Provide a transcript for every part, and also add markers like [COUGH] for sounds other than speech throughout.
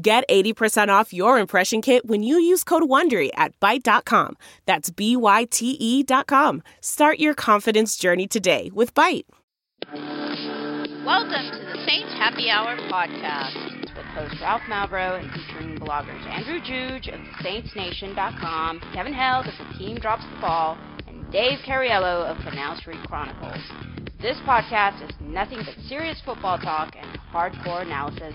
Get 80% off your impression kit when you use code WONDERY at Byte.com. That's B-Y-T-E dot com. Start your confidence journey today with Byte. Welcome to the Saints Happy Hour podcast with host Ralph Malbrough and featuring bloggers Andrew Juge of SaintsNation.com, Kevin Held of The Team Drops the Ball, and Dave Cariello of Canal Street Chronicles. This podcast is nothing but serious football talk and hardcore analysis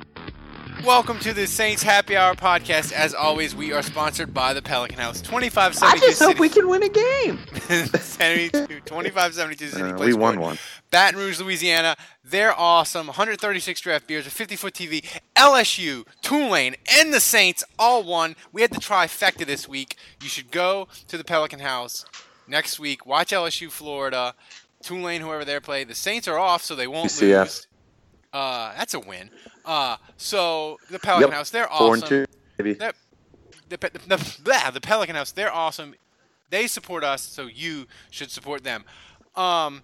Welcome to the Saints Happy Hour podcast. As always, we are sponsored by the Pelican House. 2572 I just hope City. we can win a game. [LAUGHS] 2572 City Uh, Place we won one. Baton Rouge, Louisiana. They're awesome. 136 draft beers, a 50 foot TV. LSU, Tulane, and the Saints all won. We had the trifecta this week. You should go to the Pelican House next week. Watch LSU, Florida, Tulane, whoever they play. The Saints are off, so they won't UCF. lose. Uh, that's a win. Uh, so the Pelican Yep. House, they're Four and awesome. two, maybe. They're- the, the, the, blah, the Pelican House, they're awesome. They support us, so you should support them. Um,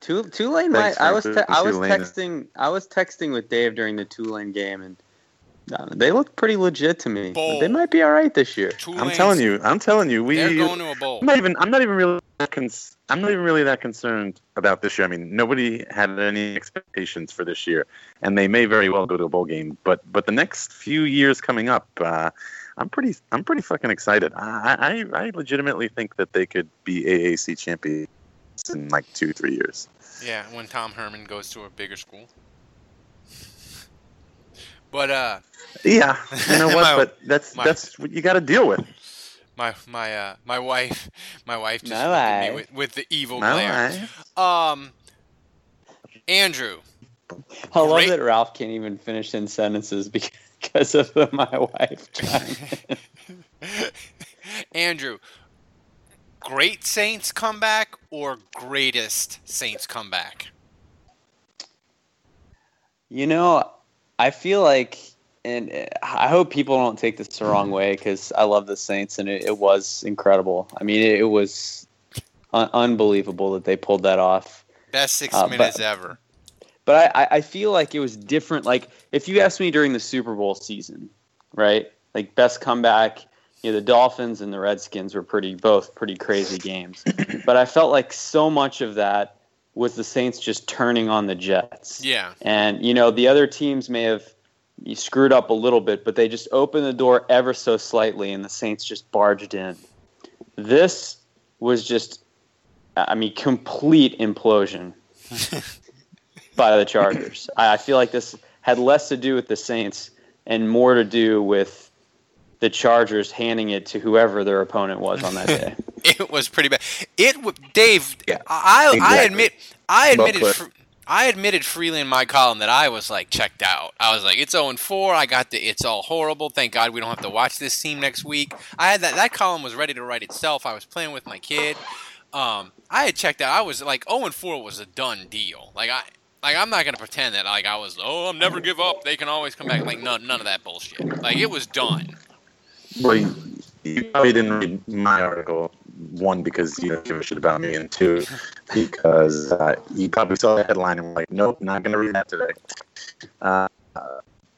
Tulane, Thanks, might, I was te- I was texting I was texting with Dave during the Tulane game, and they look pretty legit to me. Bowl. They might be all right this year. I'm Tulane's- telling you, I'm telling you, we. they're going to a bowl. I'm not even. I'm not even really. that Cons- I'm not even really that concerned about this year. I mean, nobody had any expectations for this year, and they may very well go to a bowl game. But but the next few years coming up, uh, I'm pretty. I'm pretty fucking excited. I, I I legitimately think that they could be AAC champions in like two three years. Yeah, when Tom Herman goes to a bigger school. But uh, Yeah, you know [LAUGHS] what? My- but that's my- that's what you got to deal with. my my uh my wife, my wife just My looked at me with, with the evil My glare. wife. Um, Andrew, I love Great. that Ralph can't even finish in sentences [LAUGHS] because of the [LAUGHS] my wife. chime in. Andrew, great Saints comeback or greatest Saints comeback? You know, I feel like, and uh, I hope people don't take this the wrong way because I love the Saints and it, it was incredible. I mean, it, it was un- unbelievable that they pulled that off. Best six Uh, but- minutes ever. But I, I- I feel like it was different. Like if you asked me during the Super Bowl season, right? Like best comeback, you know, the Dolphins and the Redskins were pretty both pretty crazy games. but I felt like so much of that was the Saints just turning on the Jets. Yeah. And you know, the other teams may have screwed up a little bit, but they just opened the door ever so slightly, and the Saints just barged in. This was just, I mean, complete implosion [LAUGHS] by the Chargers. I, I feel like this had less to do with the Saints and more to do with the Chargers handing it to whoever their opponent was on that day. [LAUGHS] It was pretty bad. It w- Dave. Yeah, I I admit I admitted fr- I admitted freely in my column that I was like checked out. I was like, it's 0 and 4. I got the it's all horrible. Thank God we don't have to watch this team next week. I had that that column was ready to write itself. I was playing with my kid. Um, I had checked out. I was like 0 and 4 was a done deal. Like I like I'm not gonna pretend that like I was oh I'm never give up. They can always come back. Like none none of that bullshit. Like it was done. Well, you, you probably didn't read my article. One, because you don't give a shit about me, and two, because uh, you probably saw the headline and were like, "Nope, not going to read that today." Uh,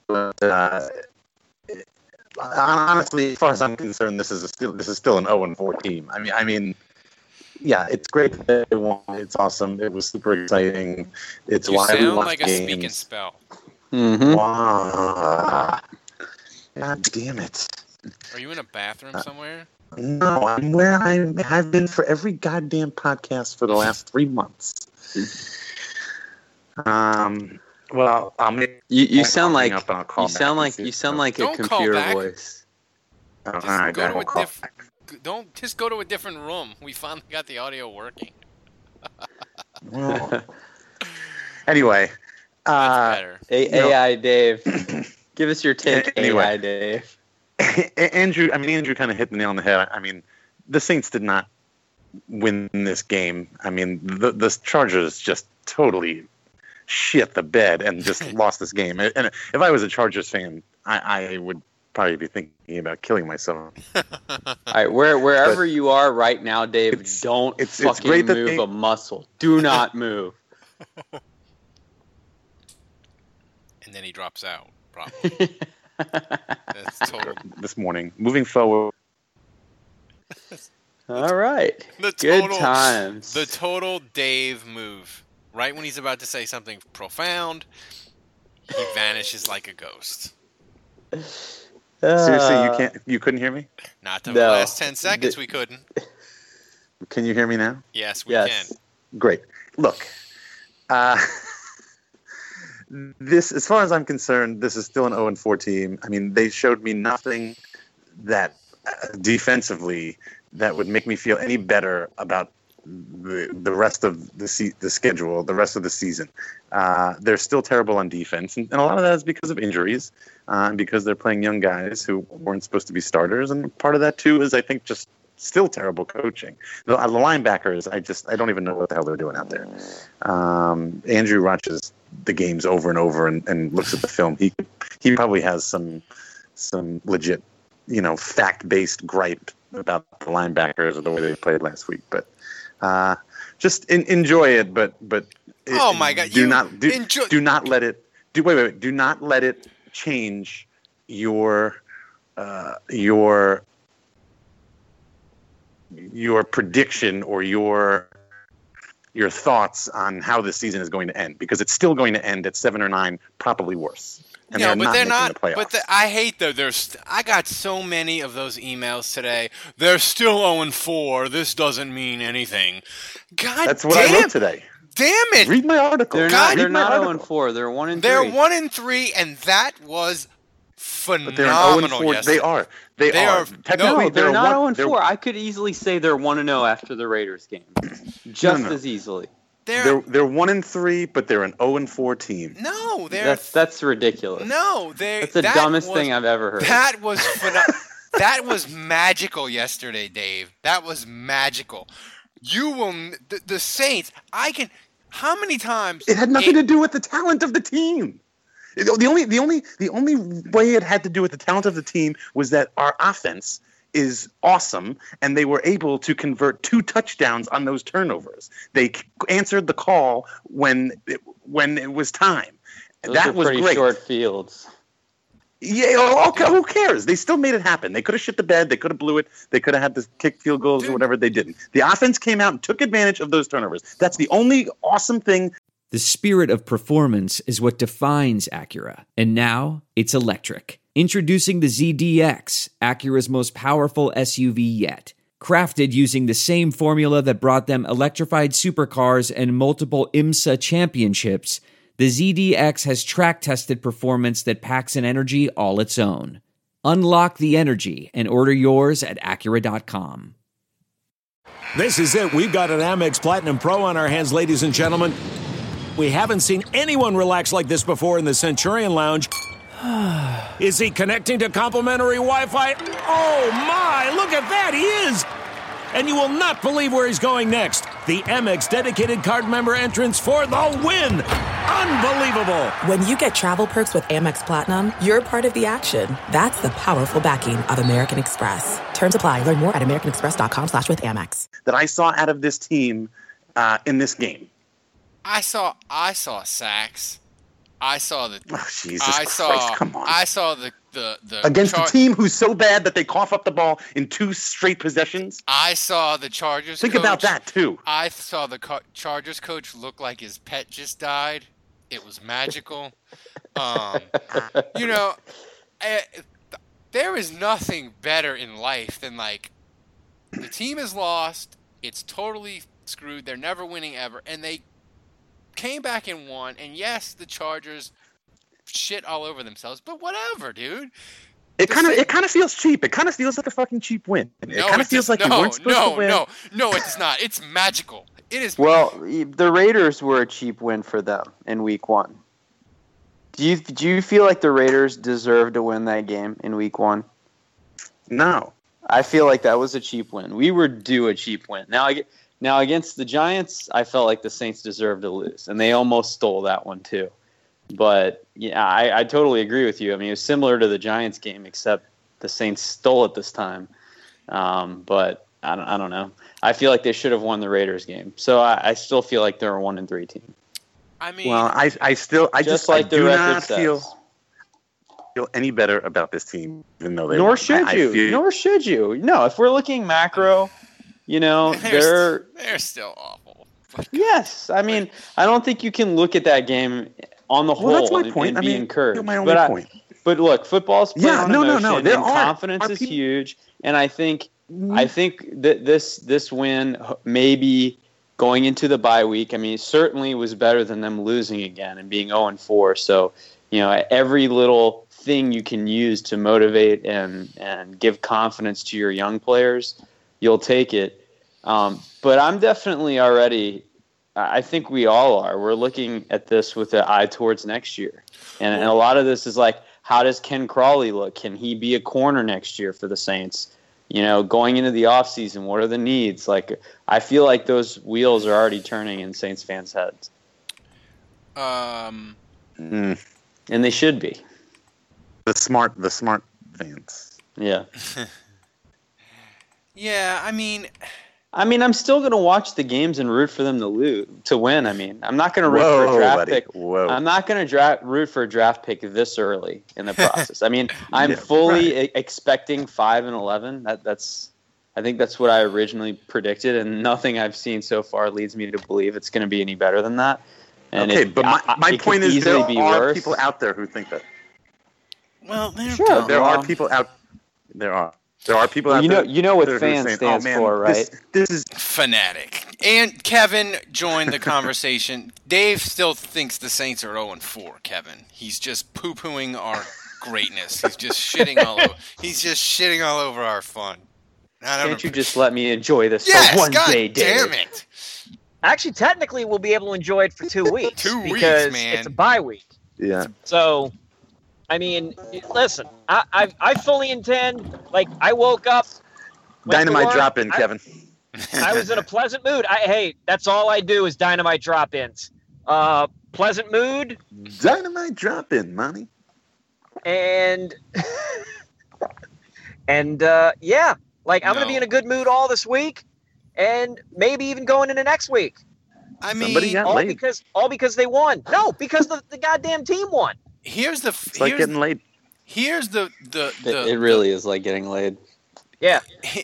but uh, honestly, as far as I'm concerned, this is a still this is still an 0 and 4 team. I mean, I mean, yeah, it's great that they won. It's awesome. It was super exciting. It's You why we sound watch like a speak and spell. Mm-hmm. Wow. God damn it. Are you in a bathroom Uh, somewhere? No, I'm where I have been for every goddamn podcast for the last three months. Um. Well, I'll make. You, you sound like up and I'll call you back sound like you sound like a Don't call computer back. voice. Oh, Just all right, go to a diff- Don't just go to a different room. We finally got the audio working. Well, [LAUGHS] anyway, That's uh, better. A- No. AI Dave, [CLEARS THROAT] give us your take, Anyway. AI Dave. Andrew, I mean, Andrew kind of hit the nail on the head. I mean, the Saints did not win this game. I mean, the the Chargers just totally shit the bed and just [LAUGHS] lost this game. And if I was a Chargers fan, I, I would probably be thinking about killing myself. [LAUGHS] All right, where wherever you are right now, Dave, It's- don't it's- it's fucking great move they- a muscle. Do not move. [LAUGHS] And then he drops out. Probably. That's total. [LAUGHS] this morning. Moving forward, All right, [LAUGHS] The good total. times. The total Dave move. Right when he's about to say something profound, he vanishes like a ghost. seriously, you Uh, can't, you couldn't hear me. Not the No. last ten seconds. The- we couldn't. Can you hear me now? Yes, we Yes. can. Great. Look, uh, [LAUGHS] this, as far as I'm concerned, this is still an 0 4 team. I mean, they showed me nothing that uh, defensively that would make me feel any better about the, the rest of the se- the schedule, the rest of the season. Uh, they're still terrible on defense, and, and a lot of that is because of injuries, uh, because they're playing young guys who weren't supposed to be starters, and part of that too is I think just still terrible coaching. The, uh, the linebackers, I just I don't even know what the hell they're doing out there. Um, Andrew watches the games over and over and, and looks at the film. He he probably has some some legit, you know, fact based gripe about the linebackers or the way they played last week. But uh, just in, enjoy it. But but it- Oh my God, do you not do, enjoy- do not let it do wait, wait wait do not let it change your uh, your your prediction or your your thoughts on how this season is going to end because it's still going to end at seven or nine, probably worse. And no, they're but not they're not. the. But the, I hate though. There's. I got so many of those emails today. They're still 0 4. This doesn't mean anything. God That's what damn, I wrote today. Damn it! Read my article. They're God, not. They're not article. zero oh and four. They're one and They're three. one and three, and that was But they're an 0 phenomenal. 4. They are. They, They are. are- Technically, No, they're, a not one- zero and they're- four. I could easily say they're one and zero after the Raiders game, [CLEARS THROAT] just no. as easily. They're, They're they're one and three, but they're an 0 and 4 team. no, they're That's that's ridiculous. no, they're That's the that dumbest was- thing I've ever heard. That was [LAUGHS] pheno- that was magical yesterday, Dave. That was magical. You will the, the Saints. I can. How many times? It had nothing to do with the talent of the team. It- The only the only the only way it had to do with the talent of the team was that our offense is awesome, and they were able to convert two touchdowns on those turnovers. They answered the call when it, when it was time. Those that are was pretty great. short fields. Yeah, oh, okay, who cares? They still made it happen. They could have shit the bed. They could have blew it. They could have had to kick field goals or whatever. They didn't. The offense came out and took advantage of those turnovers. That's the only awesome thing The spirit of performance is what defines Acura. And now it's electric. Introducing the ZDX, Acura's most powerful SUV yet. Crafted using the same formula that brought them electrified supercars and multiple IMSA championships, the ZDX has track tested performance that packs an energy all its own. Unlock the energy and order yours at Acura.com. This is it. We've got an Amex Platinum Pro on our hands, ladies and gentlemen. We haven't seen anyone relax like this before in the Centurion Lounge. [SIGHS] Is he connecting to complimentary Wi Fi? Oh my, look at that, he is! And you will not believe where he's going next. The Amex dedicated card member entrance for the win! Unbelievable! When you get travel perks with Amex Platinum, you're part of the action. That's the powerful backing of American Express. Terms apply. Learn more at americanexpress.com slash with Amex. that I saw out of this team uh, in this game. I saw. I saw sacks. I saw the. Oh, Jesus I Christ! saw. come on. I saw the the the Against Char- a team who's so bad that they cough up the ball in two straight possessions. I saw the Chargers. Think coach- about that too. I saw the Car- Chargers coach look like his pet just died. It was magical. Um, you know, I, there is nothing better in life than like the team is lost, it's totally screwed, they're never winning ever, and they came back and won. And yes, the Chargers shit all over themselves, but whatever, dude. It kind of it kind of feels cheap. It kind of feels like a fucking cheap win. It No, kind of feels does- like you no, weren't supposed no, to win. No, no, it's not. It's magical. It is. Well, y- the Raiders were a cheap win for them in Week One. Do you do you feel like the Raiders deserve to win that game in Week One? No. I feel like that was a cheap win. We were due a cheap win. Now, ag- now against the Giants, I felt like the Saints deserved to lose, and they almost stole that one too. But yeah, I, I totally agree with you. I mean, it was similar to the Giants game, except the Saints stole it this time. Um, but I don't, I don't know. I feel like they should have won the Raiders game. So I, I still feel like they're a one and three team. I mean, Well, I I still I just, just, like I the do record not says. feel feel any better about this team, even though they Nor won. should I, I you. feel- Nor should you. No, if we're looking macro, you know, [LAUGHS] they're, they're they're still awful. Yes, I mean, I don't think you can look at that game on the Well, whole that's my and, point. and I be mean, encouraged. my only but, I- point. but look, football's played Yeah, on no, no, emotion, no, there and are- confidence are is people- huge, and I think mm-hmm. I think that this this win maybe going into the bye week. I mean, it certainly was better than them losing again and being zero and four. So you know, every little thing you can use to motivate and and give confidence to your young players, you'll take it. Um, but I'm definitely already. I I think we all are. We're looking at this with an eye towards next year, and, and a lot of this is like, how does Ken Crawley look? Can he be a corner next year for the Saints? You know, going into the offseason, what are the needs? Like, I feel like those wheels are already turning in Saints fans' heads, Um, Mm, and they should be. the smart the smart fans. Yeah. [LAUGHS] yeah, I mean, I mean, I'm still going to watch the games and root for them to lose, to win. I mean, I'm not going to root for a draft buddy. pick. Whoa. I'm not going to dra- root for a draft pick this early in the [LAUGHS] process. I mean, I'm Yeah, fully e- expecting five and eleven. That, that's, I think that's what I originally predicted, and nothing I've seen so far leads me to believe it's going to be any better than that. And okay, it- but my, I- I- my it point is there be are worse. people out there who think that. well, they're Sure. There Well, are people out. There are. There are people Well, out you know- you know what that are fan saying, stands oh, man, for, right? This, is fanatic. And Kevin joined the conversation. [LAUGHS] Dave still thinks the Saints are 0 4, Kevin. He's just poo pooing our greatness. He's just shitting all over. He's just shitting all over our fun. I don't Can't you just let me enjoy this yes, for one God day, Dave? damn it. Actually, technically, we'll be able to enjoy it for two weeks. [LAUGHS] Two weeks, because man. It's a bye week. yeah. So, I mean, listen, I, I, I fully intend. Like, I woke up. Dynamite drop in, Kevin. I was in a pleasant mood. I, hey, that's all I do is dynamite drop ins. Uh, pleasant mood, Dynamite drop in, money. and [LAUGHS] and uh, yeah, like I'm gonna be in a good mood all this week, and maybe even going into next week. I mean, all laid. because all because they won. No, because the, the goddamn team won. Here's the It's like here's, getting laid. here's the the, It, the it really is like getting laid. Yeah, [LAUGHS]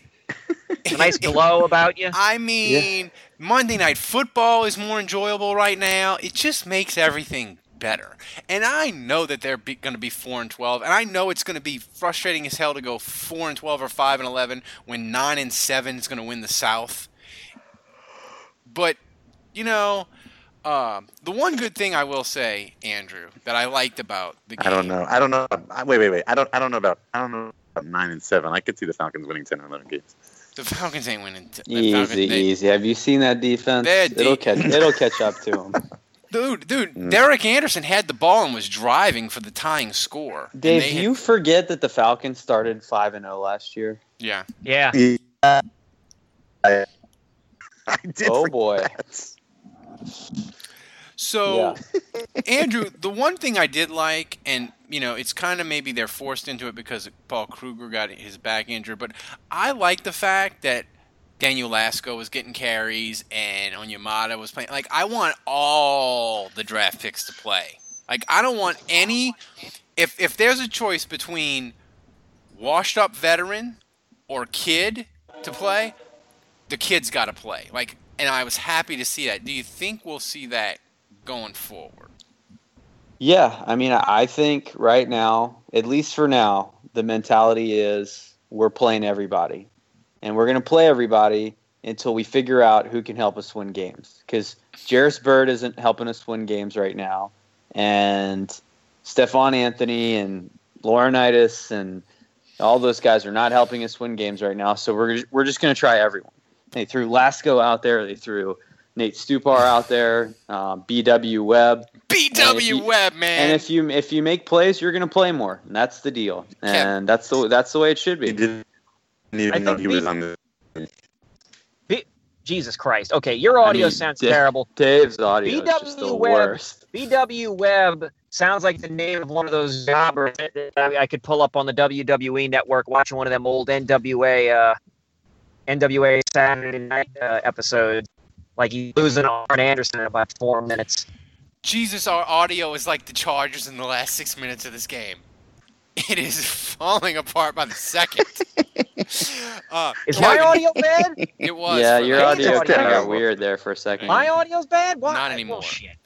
a nice glow about you. I mean, Monday Night Football is more enjoyable right now. It just makes everything better. And I know that they're going to be four and twelve, and I know it's going to be frustrating as hell to go four and twelve or five and eleven when nine and seven is going to win the South. But you know, um, the one good thing I will say, Andrew, that I liked about the game. I don't know. I don't know. I- Wait, wait, wait. I don't. I don't know about. I don't know about nine and seven. I could see the Falcons winning ten or eleven games. The Falcons ain't winning. The Easy, Falcons, they- easy. Have you seen that defense? They're It'll catch. It'll catch up to them. [LAUGHS] Dude, dude, Mm. Derek Anderson had the ball and was driving for the tying score. And Dave, had- you forget that the Falcons started five and zero last year? Yeah. Yeah. I, I did. Oh boy. that. So, [LAUGHS] Andrew, the one thing I did like, and you know, it's kind of maybe they're forced into it because Paul Kruger got his back injured, but I like the fact that Daniel Lasco was getting carries and Onyemata was playing. Like, I want all the draft picks to play. Like, I don't want any. If if there's a choice between washed up veteran or kid to play, the kid's got to play. Like, and I was happy to see that. Do you think we'll see that going forward? Yeah, I mean, I think right now, at least for now, the mentality is we're playing everybody, and we're going to play everybody until we figure out who can help us win games. Because Jairus Byrd isn't helping us win games right now, and Stephone Anthony and Laurinaitis and all those guys are not helping us win games right now. So we're we're just going to try everyone. They threw Lasco out there. They threw Nate Stupar out there. Um, BW Webb. BW you- Webb, man. And if you if you make plays, you're going to play more, and that's the deal. And that's the that's the way it should be. He didn't even know he was on the. Jesus Christ. Okay, your audio I mean, sounds Da- terrible. Dave's audio is just the BW Webb. worst. BW Webb sounds like the name of one of those jobbers that that I, I could pull up on the WWE network watching one of them old NWA uh, NWA Saturday Night uh, episodes. Like he's losing Arn Anderson in about four minutes. Jesus, our audio is like the Chargers in the last six minutes of this game. [LAUGHS] It is falling apart by the second. [LAUGHS] uh, Is my audio bad? [LAUGHS] It was. Yeah, your audio audio. kind of got weird there for a second. My audio's bad? Why? Not anymore. Bullshit.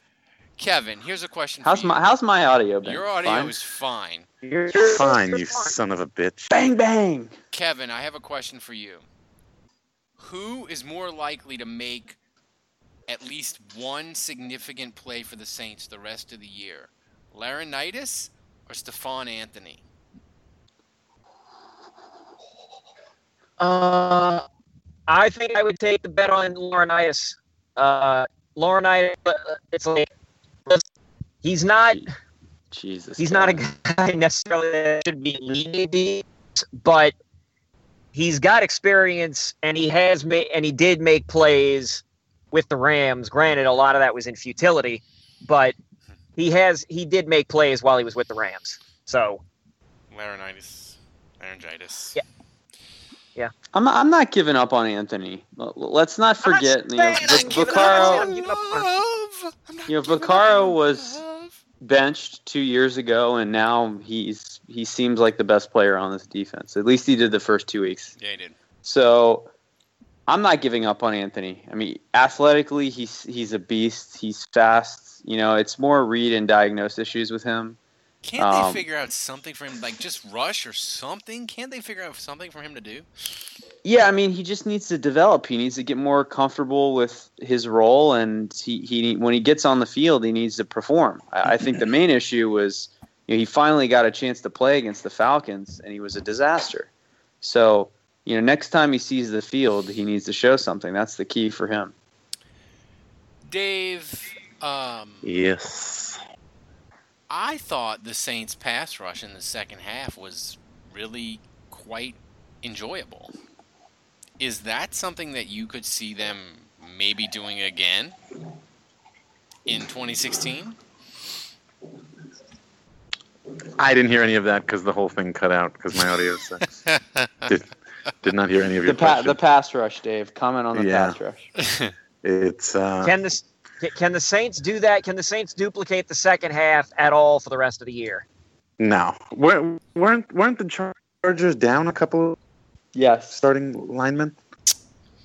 Kevin, here's a question How's for you. my how's my audio been? Your audio Fine? is fine. You're Fine, you son of a bitch. bang bang. Kevin, I have a question for you. Who is more likely to make at least one significant play for the Saints the rest of the year? Laurinaitis or Stephone Anthony? Uh, I think I would take the bet on Laurinaitis. Uh, Laurinaitis, uh, it's like he's not Jesus. he's not a guy [LAUGHS] necessarily that should be leading these, but he's got experience and he has made and he did make plays with the Rams. Granted, a lot of that was in futility, but he has he did make plays while he was with the Rams. So laryngitis, laryngitis. Yeah. Yeah. I'm not, I'm not giving up on Anthony. Let's not I'm not forget. You know, I'm Vic- up Vaccaro- on him. Give up on- Love. I'm not You know, giving Vaccaro was- love. Benched two years ago, and now he's he seems like the best player on this defense. At least he did the first two weeks. Yeah, he did. So I'm not giving up on Anthony. I mean, athletically, he's he's a beast. He's fast. You know, it's more read and diagnose issues with him. Can't Um, they figure out something for him, like just rush or something? Can't they figure out something for him to do? Yeah, I mean, he just needs to develop. He needs to get more comfortable with his role, and he, he when he gets on the field, he needs to perform. I, I think the main issue was you know, he finally got a chance to play against the Falcons, and he was a disaster. So you know, next time he sees the field, he needs to show something. That's the key for him. Dave, um, Yes. I thought the Saints' pass rush in the second half was really quite enjoyable. Is that something that you could see them maybe doing again in 2016? I didn't hear any of that because the whole thing cut out because my audio sucks. [LAUGHS] did, did not hear any of The your pa- questions. the pass rush, Dave. Comment on the Yeah. pass rush. [LAUGHS] It's uh, Can the can the Saints do that? Can the Saints duplicate the second half at all for the rest of the year? no. Weren't weren't weren't the Chargers down a couple of Yes. starting linemen?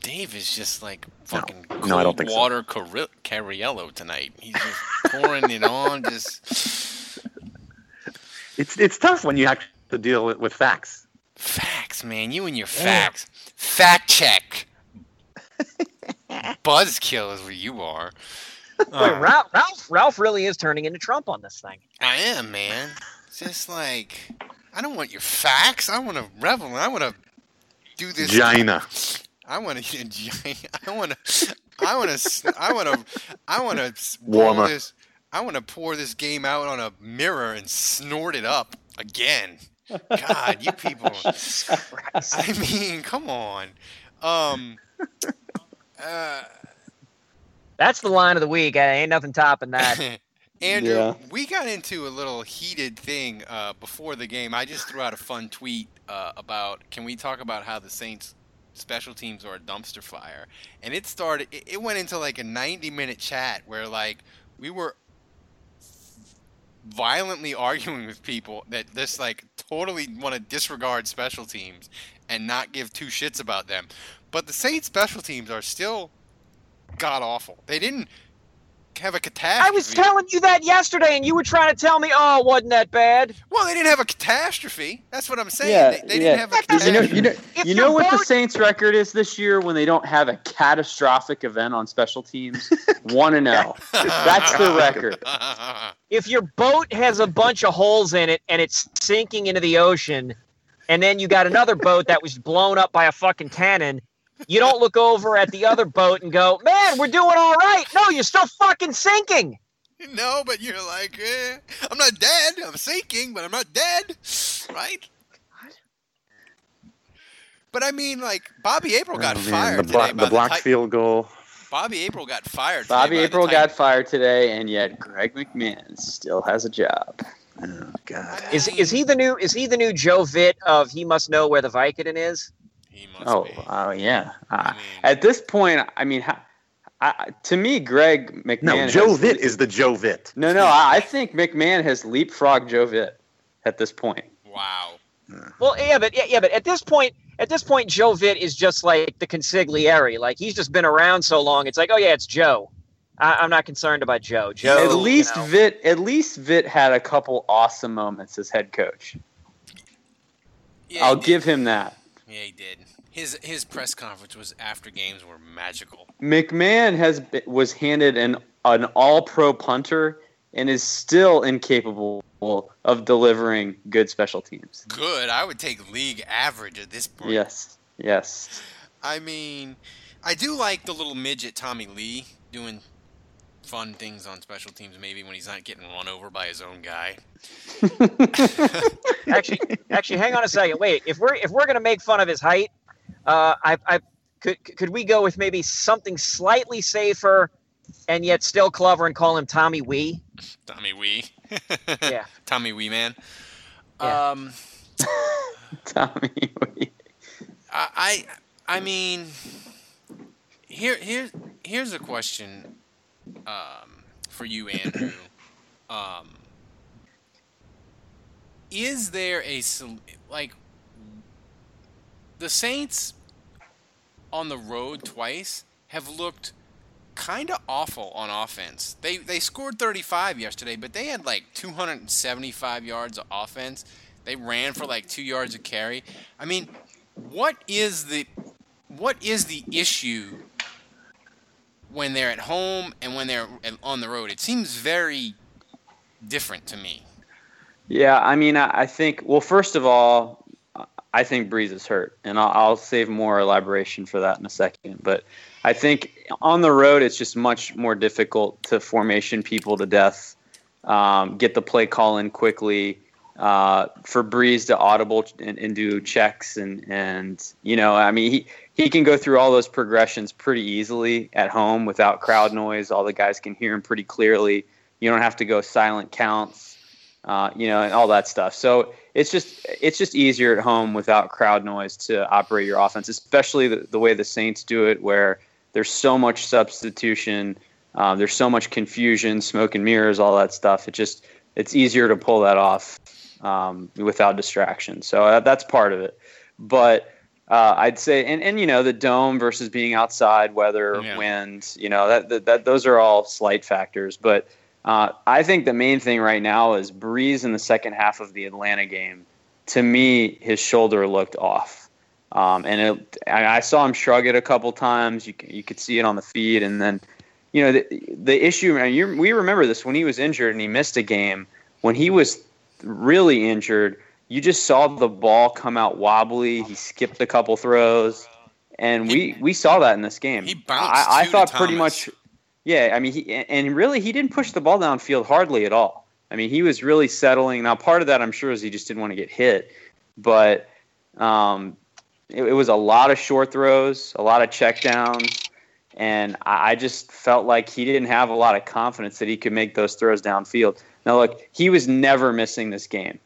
Dave is just like fucking No, cold I don't think so. water Cari- Cariello tonight. He's just pouring it on. Just [LAUGHS] It's it's tough when you have to deal with, with facts. facts, man. You and your facts. Fact check. [LAUGHS] [LAUGHS] Buzzkill is where you are. [LAUGHS] Wait, Uh, Ralph, Ralph, Ralph really is turning into Trump on this thing. I am, man. It's just like I don't want your facts. I want to revel. I want to do this. Gina. I want to. [LAUGHS] I want to. I want to. I want to. I want to Warmer. this. I want to pour this game out on a mirror and snort it up again. God, you people. I mean, come on. Um. Uh, That's the line of the week. Ain't nothing topping that. [LAUGHS] Andrew, Yeah. we got into a little heated thing uh, before the game. I just threw out a fun tweet uh, about can we talk about how the Saints special teams are a dumpster fire? And it started. It, it went into like a 90 minute chat where like we were violently [LAUGHS] arguing with people that just like totally want to disregard special teams and not give two shits about them. But the Saints special teams are still god awful. They didn't have a catastrophe. I was telling you that yesterday, and you were trying to tell me, "Oh, it wasn't that bad." Well, they didn't have a catastrophe. That's what I'm saying. Yeah, they, they yeah. didn't have a You catastrophe. know, you know, you know what the Saints' record is this year when they don't have a catastrophic event on special teams? [LAUGHS] One and zero. That's the record. [LAUGHS] If your boat has a bunch of holes in it and it's sinking into the ocean, and then you got another boat that was blown up by a fucking cannon, you don't look over at the other boat and go, "Man, we're doing all right." No, you're still fucking sinking. no, but you're like, eh, I'm not dead. I'm sinking, but I'm not dead, right? But I mean, like Bobby April got Oh, fired the, today block, the block Tit- field goal. Bobby April got fired. today Bobby by April got fired today, and yet Greg McMahon still has a job. Oh God. Is is he the new is he the new Joe Vitt of he must know where the Vicodin is? He must Oh, be. oh yeah. Uh, I mean- at this point, I mean, ha- I, to me, Greg McMahon. No, has Joe le- Vitt is the Joe Vitt. No, no, I I think McMahon has leapfrogged Joe Vitt at this point. Wow. Well, yeah, but yeah, yeah, but at this point, at this point, Joe Vitt is just like the consigliere. Like he's just been around so long. It's like, oh yeah, it's Joe. I, I'm not concerned about Joe. Joe. at you least know. Vitt, at least Vitt had a couple awesome moments as head coach. Yeah, I'll give him that. Yeah, he did. His his press conference was after games were magical. McMahon has was handed an an All Pro punter and is still incapable of delivering good special teams. Good. I would take league average at this point. Yes, yes. I mean, I do like the little midget Tommylee doing fun things on special teams. Maybe when he's not getting run over by his own guy. [LAUGHS] actually, actually, hang on a second. Wait, if we're if we're gonna make fun of his height, uh, I, I could could we go with maybe something slightly safer, and yet still clever, and call him Tommy Wee? Tommy Wee. [LAUGHS] Yeah. Tommy Wee man. Yeah. Um, [LAUGHS] Tommy. I, I I mean, here here here's a question um, for you, Andrew. um, is there a like the Saints on the road twice have looked kind of awful on offense. They they scored 35 yesterday, but they had like 275 yards of offense. They ran for like 2 yards of carry. I mean, what is the what is the issue when they're at home and when they're on the road? It seems very different to me. Yeah, I mean, I, think. Well, first of all, I think Brees is hurt, and I'll, I'll save more elaboration for that in a second. But I think on the road, it's just much more difficult to formation people to death, um, get the play call in quickly. Uh, for Brees to audible and, and do checks and and you know, I mean, he he can go through all those progressions pretty easily at home without crowd noise. All the guys can hear him pretty clearly. You don't have to go silent counts uh, you know, and all that stuff. So it's just it's just easier at home without crowd noise to operate your offense, especially the, the way the Saints do it, where there's so much substitution, uh, there's so much confusion, smoke and mirrors, all that stuff. It just it's easier to pull that off um, without distraction. So uh, that's part of it. But uh, I'd say, and, and you know, the dome versus being outside, weather, Yeah. wind, you know, that, that, that those are all slight factors. But uh, I think the main thing right now is Brees in the second half of the Atlanta game. To me, his shoulder looked off, um, and it, I I saw him shrug it a couple times. You you could see it on the feed, and then, you know, the the issue. And you, we remember this when he was injured and he missed a game. When he was really injured, you just saw the ball come out wobbly. He skipped a couple throws, and we we saw that in this game. He bounced I, I thought pretty Thomas. much. Yeah, I mean, he and really he didn't push the ball downfield hardly at all. I mean, he was really settling. Now, part of that I'm sure is he just didn't want to get hit, but um, it, it was a lot of short throws, a lot of checkdowns, and I, I just felt like he didn't have a lot of confidence that he could make those throws downfield. Now, look, he was never missing this game.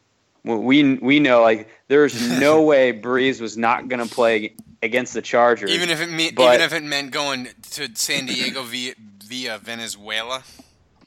We we know like there's no [LAUGHS] way Brees was not going to play against the Chargers, Even if it me- but- even if it meant going to San Diego via via Venezuela.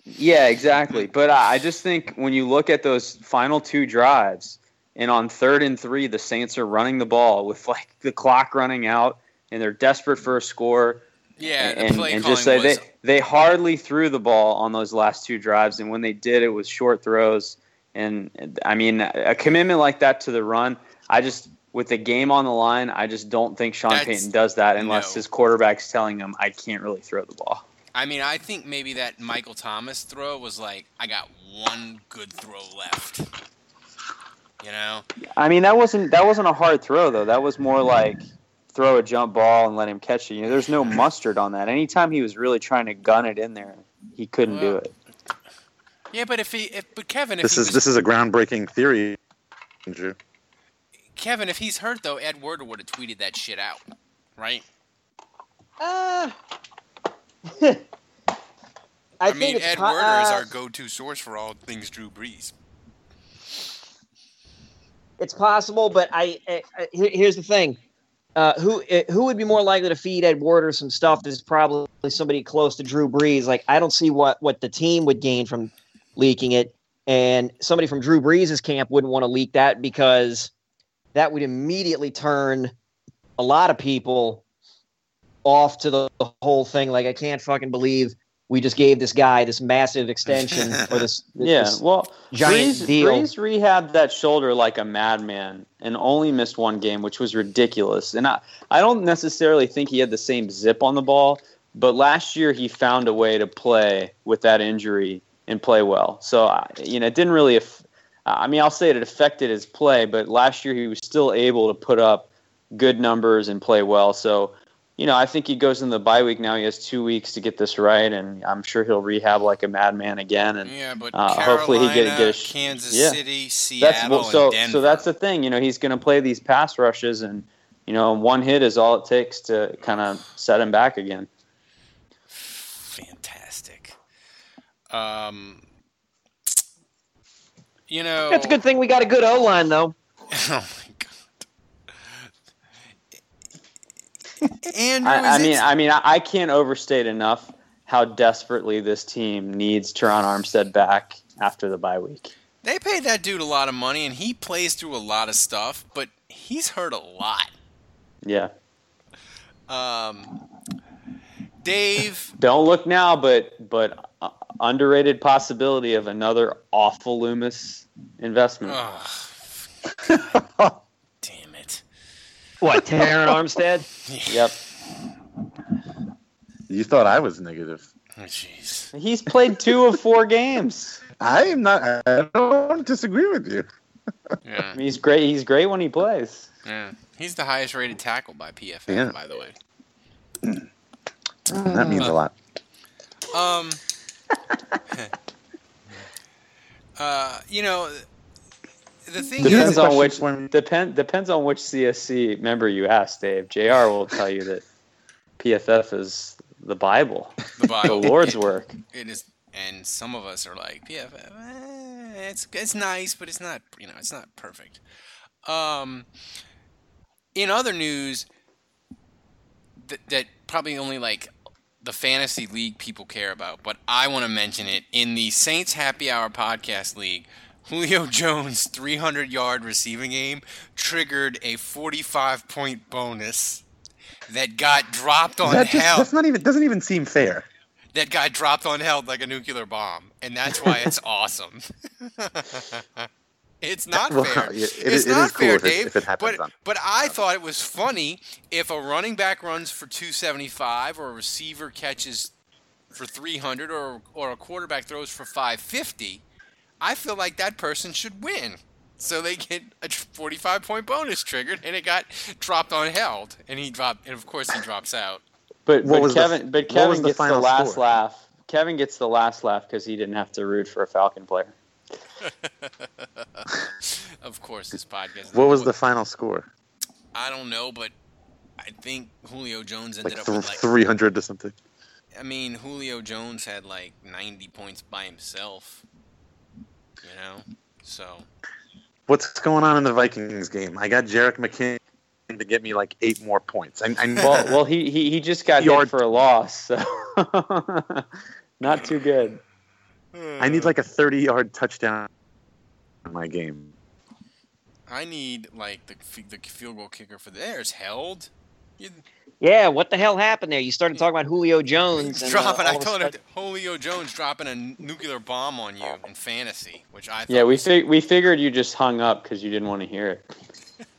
Yeah, exactly. But I I just think when you look at those final two drives, and on third and three, the Saints are running the ball with like the clock running out, and they're desperate for a score. Yeah, and, play and calling just say they they hardly threw the ball on those last two drives, and when they did, it was short throws. And I mean, a commitment like that to the run, I just with the game on the line, I just don't think Sean That's- Payton does that unless no. his quarterback's telling him I can't really throw the ball. I mean, I think maybe that Michael Thomas throw was like, I got one good throw left. You know? I mean, that wasn't that wasn't a hard throw though. That was more like throw a jump ball and let him catch it. You know, there's no mustard on that. Anytime he was really trying to gun it in there, he couldn't do it. Yeah, but if he, if but Kevin, if This he is was, this is a groundbreaking theory, Andrew. Kevin, if he's hurt though, Ed Werder would have tweeted that shit out, right? Uh, [LAUGHS] I, I, mean, Ed po- Werder is uh, our go-to source for all things Drew Brees. It's possible, but I, I, I here's the thing: uh, who uh, who would be more likely to feed Ed Werder some stuff? This is probably somebody close to Drew Brees. Like I don't see what what the team would gain from leaking it, and somebody from Drew Brees' camp wouldn't want to leak that because that would immediately turn a lot of people off to the, the whole thing. Like I can't fucking believe we just gave this guy this massive extension [LAUGHS] or this, Yeah, this well, giant Brees, deal. Brees rehabbed that shoulder like a madman and only missed one game, which was ridiculous. And I, I don't necessarily think he had the same zip on the ball, but last year he found a way to play with that injury and play well. So, you know, it didn't really. aff- I mean, I'll say it affected his play, but last year he was still able to put up good numbers and play well. So, you know, I think he goes in the bye week now. He has two weeks to get this right, and I'm sure he'll rehab like a madman again. And Yeah, but uh, hopefully he get get a sh- Kansas yeah. City, That's Seattle, well, so and Denver. so that's the thing. You know, he's going to play these pass rushes, and you know, one hit is all it takes to kind of set him back again. fantastic. Um, you know, That's a good thing we got a good O line though. [LAUGHS] oh my god, Andrew, I, I mean, I mean, I, can't overstate enough how desperately this team needs Terron Armstead back after the bye week. they paid that dude a lot of money, and he plays through a lot of stuff, but he's hurt a lot. Yeah, Um, Dave, don't look now, but but uh, underrated possibility of another awful Loomis investment. oh. [LAUGHS] What, Terron Armstead? [LAUGHS] Yep, You thought I was negative. Oh, Jeez. he's played two of four games. I am not. I don't disagree with you. Yeah, [LAUGHS] He's great. He's great when he plays. yeah. He's the highest rated tackle by PFF, Yeah. by the way. That means a lot. Um, [LAUGHS] uh, you know, the thing Depends is, on question which for depend depends on which CSC member you ask, Dave. Jr. will tell you that PFF is the Bible, the Bible, the Lord's work. It is, and some of us are like PFF. Eh, it's it's nice, but it's not. You know, it's not perfect. Um, in other news, that that probably only like the fantasy league people care about, but I want to mention it in the Saints Happy Hour podcast league. Julio [LAUGHS] Jones' 300 yard receiving game triggered a 45 point bonus that got dropped on That just, hell that's not even. Doesn't even seem fair. that guy dropped on held like a nuclear bomb, and that's why it's [LAUGHS] awesome. [LAUGHS] it's not Well, fair. it- it's it not is cool fair, if it- if happens but but I thought it was funny if a running back runs for 275 or a receiver catches for 300 or or a quarterback throws for 550. I feel like that person should win. So they get a 45 point bonus triggered, and it got dropped on held, and he dropped, and of course he drops out. But, What but was the- Kevin, but what Kevin was the gets the, final last score? laugh. Kevin gets the last laugh because he didn't have to root for a Falcon player. [LAUGHS] of course, this podcast. What was the final score? I don't know, but I think Julio Jones ended Like up th- with like. three hundred or something. I mean, Julio Jones had like 90 points by himself. You know, so What's going on in the Vikings game? I got Jerick McKinnon to get me like eight more points. I, I Well, [LAUGHS] well, he he, he just got hit Yard- for a loss, so [LAUGHS] not too good. I need like a thirty-yard touchdown in my game. I need like the the field goal kicker for the, theirs held. Yeah, what the hell happened there? You started talking about Julio Jones. And, uh, dropping. all I told sudden- him Julio Jones dropping a nuclear bomb on you in fantasy, which I thought Yeah, we fig- we figured you just hung up because you didn't want to hear it. [LAUGHS]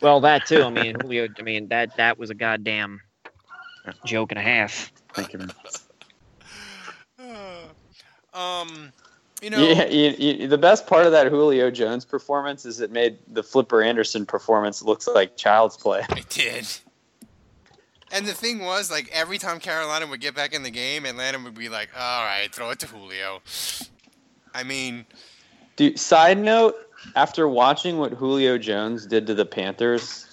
Well, that too. I mean, Julio. I mean, that that was a goddamn joke and a half. Thank you. man. [SIGHS] um, you know, Yeah, you, you, the best part of that Julio Jones performance is it made the Flipper Anderson performance looks like child's play. I did. And the thing was, like every time Carolina would get back in the game, Atlanta would be like, "All right, throw it to Julio." I mean, Dude, side note, after watching what Julio Jones did to the Panthers,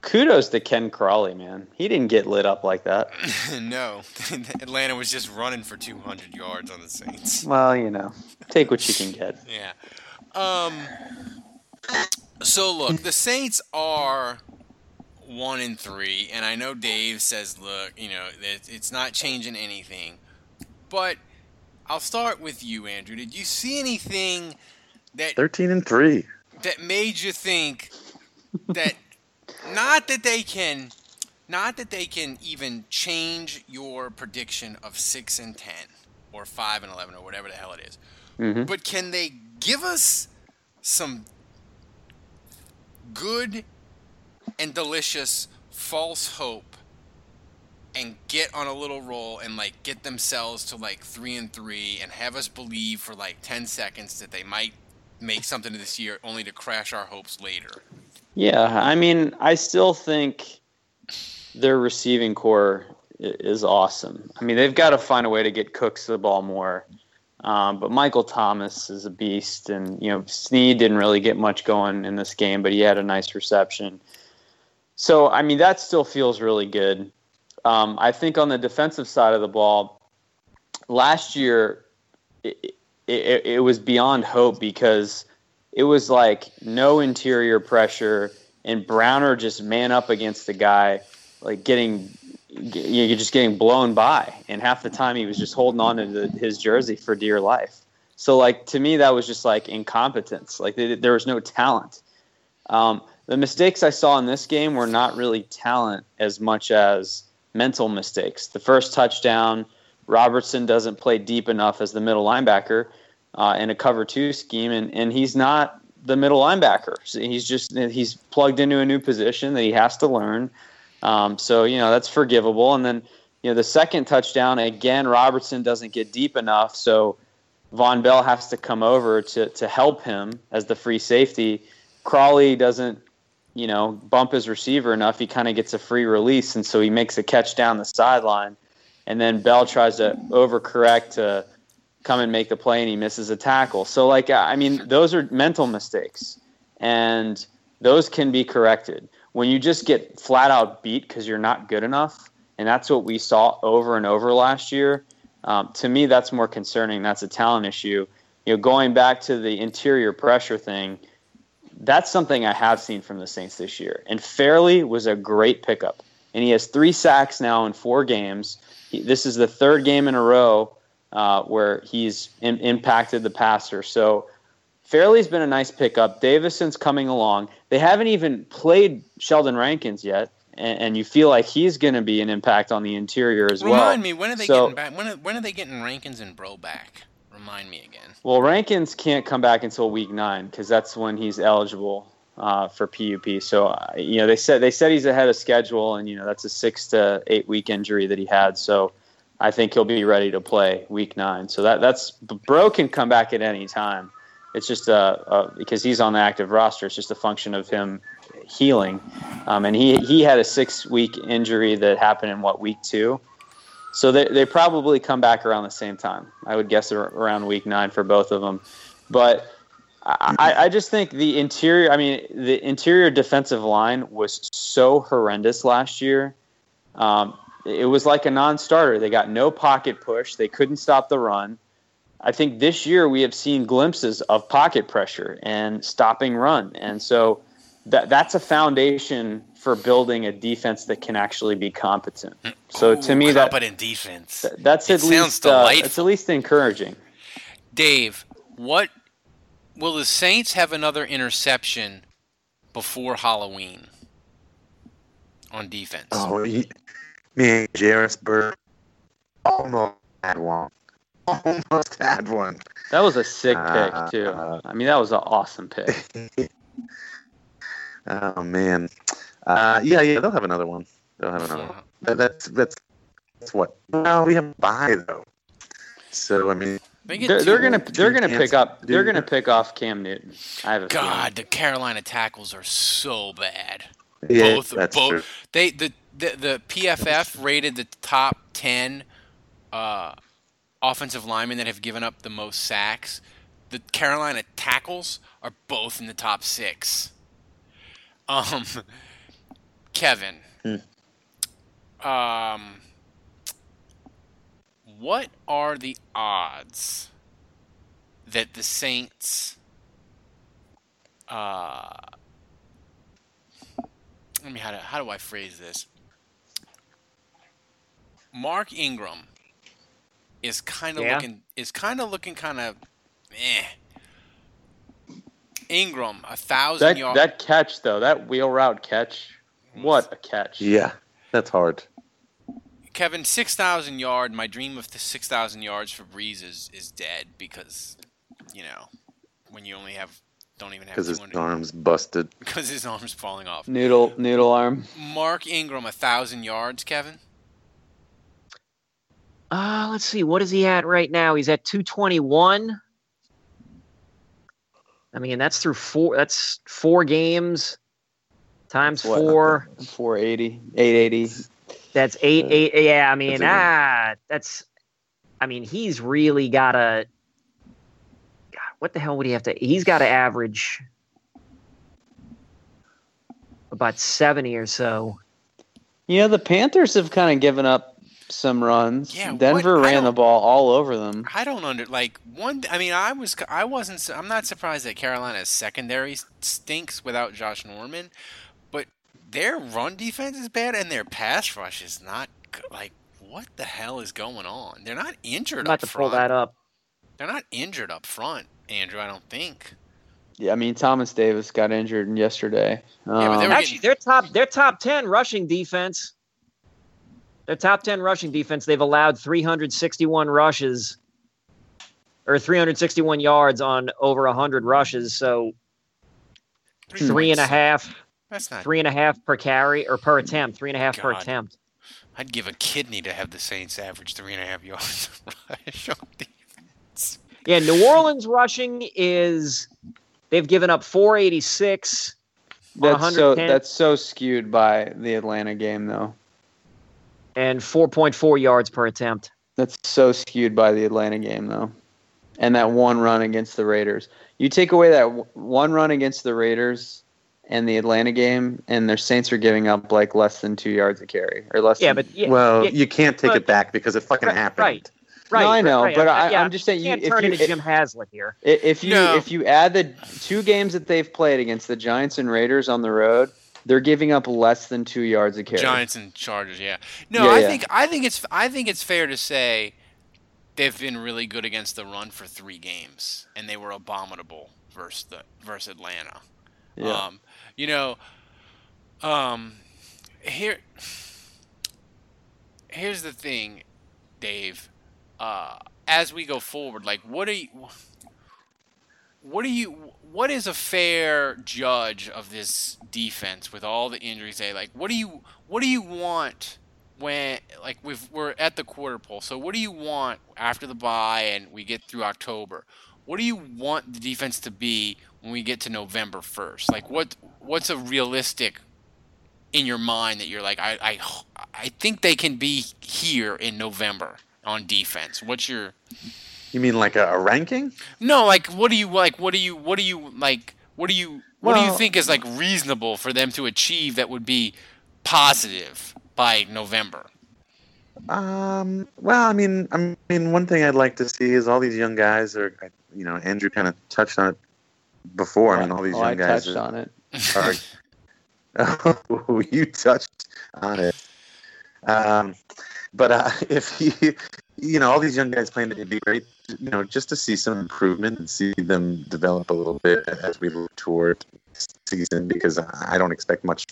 kudos to Ken Crawley, man. He didn't get lit up like that. [LAUGHS] no, [LAUGHS] Atlanta was just running for 200 yards on the Saints. Well, you know, take what you can get. [LAUGHS] Yeah. Um. So look, the Saints are one and three, and I know Dave says, "Look, you know, it's not changing anything." But I'll start with you, Andrew. Did you see anything that Thirteen and three. that made you think that [LAUGHS] not that they can, not that they can even change your prediction of six and ten or five and eleven or whatever the hell it is. Mhm. But can they give us some good and delicious false hope and get on a little roll and like get themselves to like three and three and have us believe for like 10 seconds that they might make something this year only to crash our hopes later Yeah, I mean, I still think their receiving corps is awesome. I mean, they've got to find a way to get Cooks the ball more. Um, but Michael Thomas is a beast, and you know Snead didn't really get much going in this game, but he had a nice reception. So I mean, that still feels really good. Um, I think on the defensive side of the ball, last year it, it, it was beyond hope because it was like no interior pressure and Browner just man up against the guy, like getting you know, just getting blown by, and half the time he was just holding on to the, his jersey for dear life. So like to me that was just like incompetence. Like they, there was no talent. Um, the mistakes I saw in this game were not really talent as much as mental mistakes. The first touchdown, Robertson doesn't play deep enough as the middle linebacker uh, in a cover two scheme, and, and he's not the middle linebacker. He's just he's plugged into a new position that he has to learn. Um, so you know that's forgivable. And then you know the second touchdown again, Robertson doesn't get deep enough, so Vonn Bell has to come over to to help him as the free safety. Crawley doesn't you know bump his receiver enough. He kind of gets a free release, and so he makes a catch down the sideline. And then Bell tries to overcorrect to come and make the play, and he misses a tackle. So like I mean, those are mental mistakes, and those can be corrected. When you just get flat out beat because you're not good enough, and that's what we saw over and over last year. Um, to me, that's more concerning. That's a talent issue. You know, going back to the interior pressure thing, that's something I have seen from the Saints this year. And Fairley was a great pickup, and he has three sacks now in four games. He, this is the third game in a row uh, where he's in, impacted the passer. So Fairley's been a nice pickup. Davison's coming along. They haven't even played Sheldon Rankins yet, and, and you feel like he's going to be an impact on the interior as well. remind me when are they So- getting back when are, when are they getting rankins and Breaux back remind me again Well, Rankins can't come back until week nine because that's when he's eligible uh, for PUP. So uh, you know they said they said he's ahead of schedule, and you know that's a six to eight week injury that he had. So I think he'll be ready to play week nine. So that that's Breaux can come back at any time. It's just uh, uh, because he's on the active roster. It's just a function of him healing, um, and he he had a six week injury that happened in what week two. So they, they probably come back around the same time. I would guess around week nine for both of them. But I, I- just think the interior, I mean, the interior defensive line was so horrendous last year. Um, it was like a non starter. They got no pocket push, they couldn't stop the run. I think this year we have seen glimpses of pocket pressure and stopping run. And so that, that's a foundation for building a defense that can actually be competent. So to me, that competent defense that's It at sounds least uh, it's at least encouraging. Dave, what will the Saints have another interception before Halloween? on defense. Oh, he, man, Jairus Byrd almost had one. [LAUGHS] Almost had one. That was a sick Uh, pick too. I mean, that was an awesome pick. [LAUGHS] Oh man. Uh, yeah, yeah, they'll have another one. They'll have another one. That, that's that's that's what. Well, we have a bye though. So I mean, They get They're, they're gonna they're gonna pick up. They're gonna pick off Cam Newton. I have a feeling. God, the Carolina tackles are so bad. yeah, both, that's both. true. They the, the the PFF rated the top ten uh, offensive linemen that have given up the most sacks. The Carolina tackles are both in the top six. Um, [LAUGHS] Kevin. Hmm. Um, what are the odds that the Saints? Uh, let me how do how do I phrase this? Mark Ingram is kind of Yeah. looking is kind of looking kind of eh. Ingram a thousand That yards. that catch though, that wheel route catch, what a catch! Yeah, that's hard. Kevin, six thousand yard. My dream of the six thousand yards for Brees is, is dead because, you know, when you only have don't even have Because his arm's busted. [LAUGHS] because his arm's falling off. Noodle noodle arm. Mark Ingram a thousand yards. Kevin, Uh, let's see. What is he at right now? He's at 221. I mean, that's through four. That's four games times What? four. 480, 880. That's eight, eight. Yeah, I mean, That's ah, that's. I mean, he's really got to. God, what the hell would he have to? He's got to average about seventy or so. You know, the Panthers have kind of given up some runs. Yeah, Denver I ran the ball all over them. I don't under like one. I mean, I was I wasn't. I'm not surprised that Carolina's secondary stinks without Josh Norman, but their run defense is bad and their pass rush is not like. What the hell is going on? They're not injured I'm about up to front. pull that up. They're not injured up front, Andrew. I don't think. Yeah, I mean Thomas Davis got injured yesterday. but they Um, were Actually, they're top. They're top ten rushing defense. Their top ten rushing defense. They've allowed 361 rushes, or 361 yards on over 100 rushes. So three and a points. half, That's not. three and a half per carry or per attempt. Three and a half per attempt. I'd give a kidney to have the Saints average three and a half yards [LAUGHS] rush on defense. Yeah, New Orleans rushing is they've given up 486. that's so that's so skewed by the Atlanta game though. And 4.4 yards per attempt. That's so skewed by the Atlanta game though. And that one run against the Raiders. You take away that w- one run against the Raiders and the Atlanta game, and their Saints are giving up like less than two yards a carry or less. Yeah, than, but yeah, well, yeah, you can't take but- it back because it fucking Right, happened. right. right. I know, right, but right. I- yeah, I'm just saying you you- can't if turn you- into if- Jim Haslett here. If you No. if you add the two games that they've played against the Giants and Raiders on the road, they're giving up less than two yards a carry. Giants and Chargers, yeah. No, Yeah, I yeah. think I think it's I think it's fair to say they've been really good against the run for three games, and they were abominable versus the versus Atlanta. Yeah. Um, you know, um, here here's the thing, Dave. Uh, as we go forward, like, what are you? What do you? What is a fair judge of this defense with all the injuries? They like. What do you? What do you want when like we've, we're at the quarter pole? So what do you want after the bye and we get through October? What do you want the defense to be when we get to November first? Like what? What's a realistic in your mind that you're like I I I think they can be here in November on defense. What's your You mean like a, a ranking? no, like what do you like? What do you what do you like? What do you what do you think is like reasonable for them to achieve that would be positive by November? Um. Well, I mean, I mean, one thing I'd like to see is all these young guys are, you know, Andrew kind of touched on it before. I mean, all these oh, young I guys touched are, on it. are [LAUGHS] [LAUGHS] oh, you touched on it. Um, but uh, [LAUGHS] if you you know, all these young guys playing, it'd be great, you know, just to see some improvement and see them develop a little bit as we look toward season because I don't expect much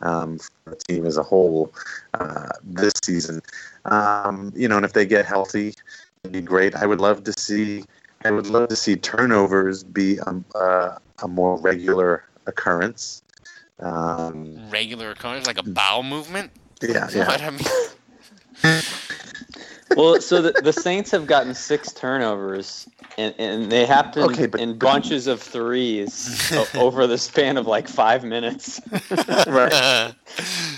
um, from the team as a whole uh, this season. Um, you know, and if they get healthy, it'd be great. I would love to see. I would love to see turnovers be um, uh, a more regular occurrence. Um, Regular occurrence, like a bowel movement. yeah, What yeah. I mean, [LAUGHS] well, so the, the Saints have gotten six turnovers, and, and they happen Okay, but- in bunches of threes [LAUGHS] over the span of like five minutes. [LAUGHS] right.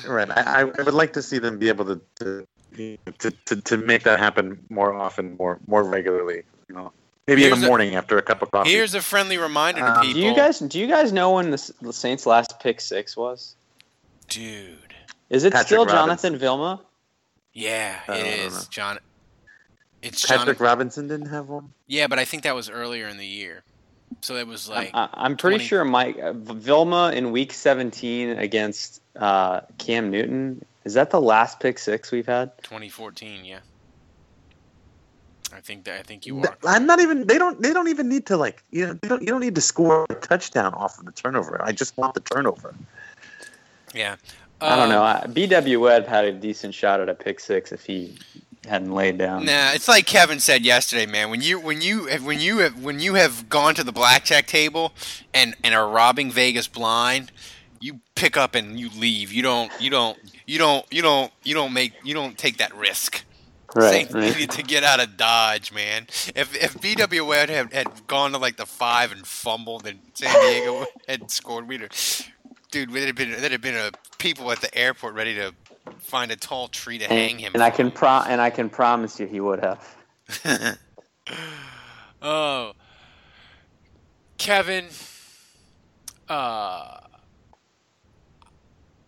Right. I, I would like to see them be able to to, to, to, to make that happen more often, more more regularly. You know, maybe in Here's the a- morning after a cup of coffee. Here's a friendly reminder to Um, people. do you guys do you guys know when the, the Saints' last pick six was? dude? Is it Patrick still Robinson. Jonathan Vilma? Yeah, I it don't is. John. It's Patrick Jonathan. Robinson didn't have one. Yeah, but I think that was earlier in the year. So it was like I, I'm pretty 20 sure Mike uh, Vilma in Week 17 against uh, Cam Newton. Is that the last pick six we've had? 2014. Yeah, I think that I think you are. I'm not even. They don't. They don't even need to like. You know. They don't, you don't need to score a touchdown off of the turnover. I just want the turnover. Yeah. I don't Um, know. I- BW Webb had a decent shot at a pick six if he hadn't laid down. Nah, it's like Kevin said yesterday, man. When you when you when you have when you have gone to the blackjack table and and are robbing Vegas blind, you pick up and you leave. You don't you don't you don't you don't you don't make you don't take that risk. Right, right. needed to get out of Dodge, man. If if BW Webb had, had gone to like the five and fumbled and San Diego [LAUGHS] had scored, we'd have, dude, there'd have been there'd have been a people at the airport ready to find a tall tree to hang him. and I can pro- and I can promise you he would have. [LAUGHS] Oh, Kevin, uh,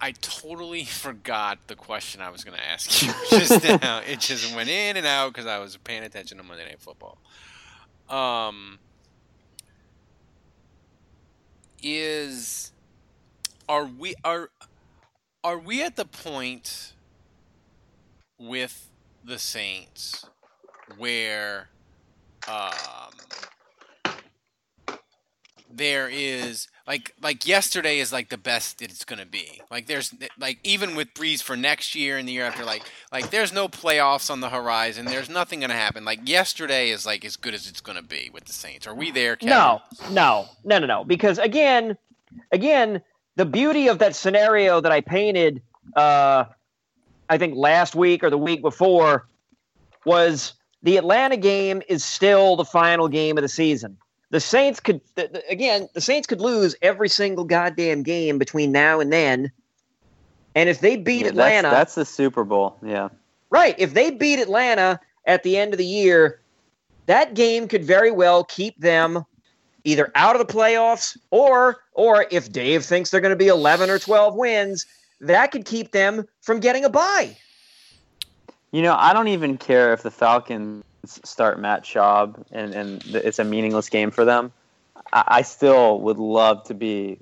I totally [LAUGHS] forgot the question I was going to ask you [LAUGHS] just now. It just went in and out because I was paying attention to Monday Night Football. Um, is are we are are we at the point with the Saints where um there is like like yesterday is like the best it's gonna be. Like there's like even with Brees for next year and the year after, like like there's no playoffs on the horizon. There's nothing gonna happen. Like yesterday is like as good as it's gonna be with the Saints. Are we there, Kevin? No, no, no, no, no. Because again, again, the beauty of that scenario that I painted, uh, I think last week or the week before, was the Atlanta game is still the final game of the season. The Saints could, th- th- again, the Saints could lose every single goddamn game between now and then. And if they beat Yeah, Atlanta, That's, that's the Super Bowl. Yeah. Right. If they beat Atlanta at the end of the year, that game could very well keep them either out of the playoffs or or if Dave thinks they're going to be 11 or 12 wins, that could keep them from getting a bye. You know, I don't even care if the Falcons start Matt Schaub and, and it's a meaningless game for them. I, I still would love to be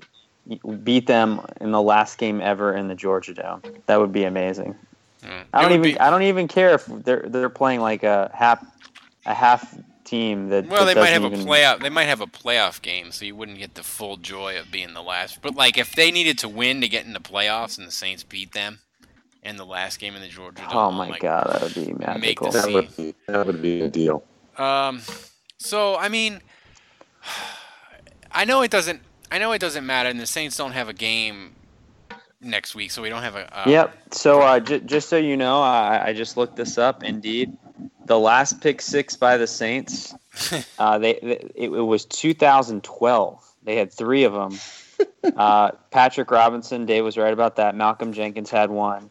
beat them in the last game ever in the Georgia Dome. That would be amazing. Mm. I don't even be- I don't even care if they're they're playing like a half a half team that Well, that they might have doesn't a playoff. They might have a playoff game, so you wouldn't get the full joy of being the last. But like, if they needed to win to get in the playoffs and the Saints beat them in the last game in the Georgia Dome, Oh my like, god, that would be Make magical. the That would be that would be a deal. Um, so I mean, I know it doesn't. I know it doesn't matter, and the Saints don't have a game next week, so we don't have a. Uh, Yep. So uh, j- just so you know, I, I just looked this up. Indeed, the last pick six by the Saints, [LAUGHS] uh, they, they it, it was 2012. They had three of them. [LAUGHS] Uh, Patrick Robinson, Dave was right about that. Malcolm Jenkins had one,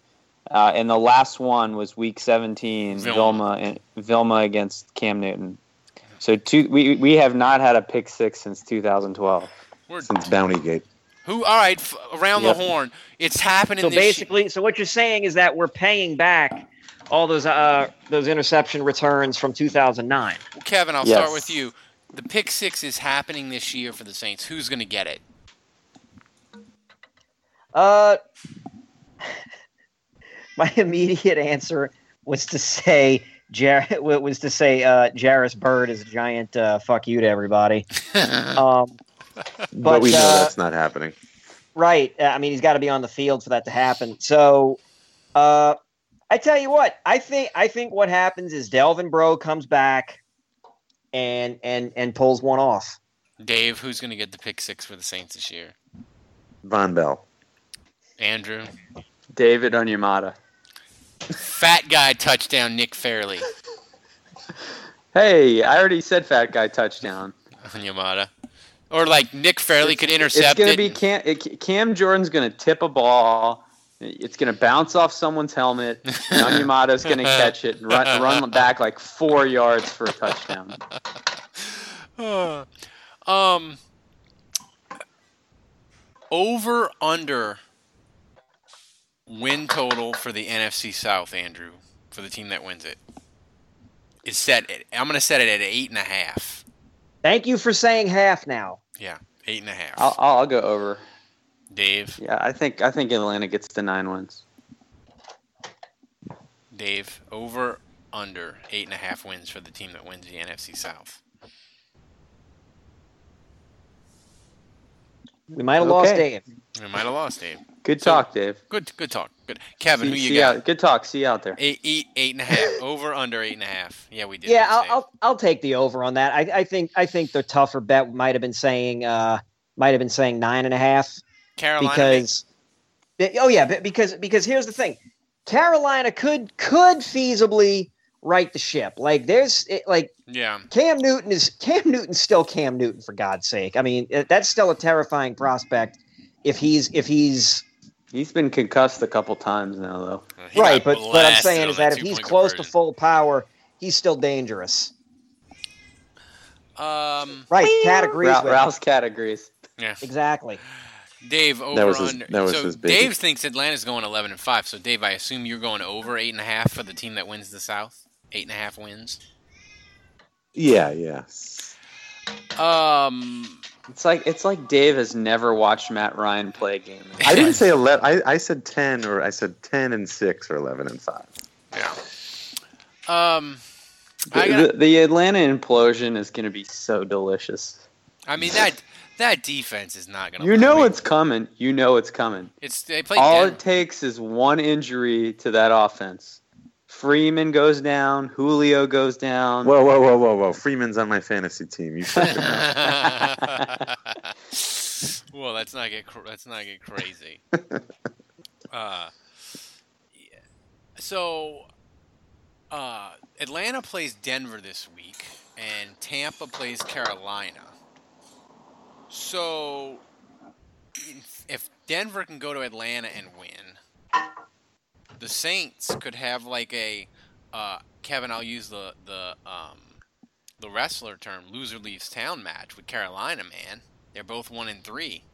uh, and the last one was Week 17, Vilma. Vilma and Vilma against Cam Newton. So two, we we have not had a pick six since 2012. We're, Since Bountygate. who? All right, f- around Yep. the horn. It's happening. So this year. basically, so what you're saying is that we're paying back all those uh those interception returns from 2009. Well, Kevin, I'll Yes. start with you. The pick six is happening this year for the Saints. Who's going to get it? Uh, [LAUGHS] my immediate answer was to say Jar- was to say uh, Jairus Byrd is a giant uh, fuck you to everybody. [LAUGHS] um, But, but we know uh, that's not happening. Right. Uh, I mean, he's got to be on the field for that to happen. So, uh, I tell you what, I think I think what happens is Delvin Breaux comes back and and and pulls one off. Dave, who's going to get the pick six for the Saints this year? Vonn Bell. Andrew, David Onyemata. fat guy touchdown. Nick Fairley, Hey, I already said fat guy touchdown. Yamada, or like Nick Fairley could intercept. It's gonna it. be Cam. It, Cam Jordan's gonna tip a ball. It's gonna bounce off someone's helmet. and Onyemata's gonna [LAUGHS] catch it and run, run back like four yards for a touchdown. [LAUGHS] Uh, um, over under win total for the NFC South, Andrew, for the team that wins it is set. At, I'm going to set it at eight and a half. Thank you for saying half now. Yeah, eight and a half. I'll, I'll go over. Dave, Yeah, I think I think Atlanta gets the nine wins. Dave, over under eight and a half wins for the team that wins the NFC South. We might have lost Dave. We might have lost Dave. Good So- talk, Dave. Good, good talk. Good, Kevin. See- who you see got? out- good talk. See you out there. Eight, eight, eight and a half. [LAUGHS] Over under eight and a half. Yeah, we did. Yeah, I'll, I'll I'll take the over on that. I, I think I think the tougher bet might have been saying uh might have been saying nine and a half Carolina. because oh yeah because because here's the thing Carolina could could feasibly right the ship like there's it, like yeah. Cam Newton is Cam Newton's still Cam Newton for God's sake I mean that's still a terrifying prospect if he's if he's He's been concussed a couple times now, though. He right but what I'm saying is that if he's close to full power he's still dangerous Um, right cat agrees Ra- with Ralph's cat agrees. yeah. exactly Dave over was his- under. that was so his baby. Dave thinks Atlanta's going eleven and five. So Dave, I assume you're going over eight and a half for the team that wins the South. Eight and a half wins. Yeah, yeah. Um, It's like it's like Dave has never watched Matt Ryan play a game. I didn't say eleven. I, I said ten, or I said ten and six, or eleven and five. yeah. Um, The, I got. the, the Atlanta implosion is going to be so delicious. I mean that that defense is not going to. You know it's coming. You know it's coming. It's they play. All Denver. it takes is one injury to that offense. Freeman goes down. Julio goes down. Whoa, whoa, whoa, whoa, whoa! Freeman's on my fantasy team. You shut your well, let's not get cr- let's not get crazy. [LAUGHS] uh, yeah. so, uh, Atlanta plays Denver this week, and Tampa plays Carolina. So, if- Denver can go to Atlanta and win, the Saints could have like a uh, Kevin. I'll use the the um, the wrestler term "loser leaves town" match with Carolina. Man, they're both one and three.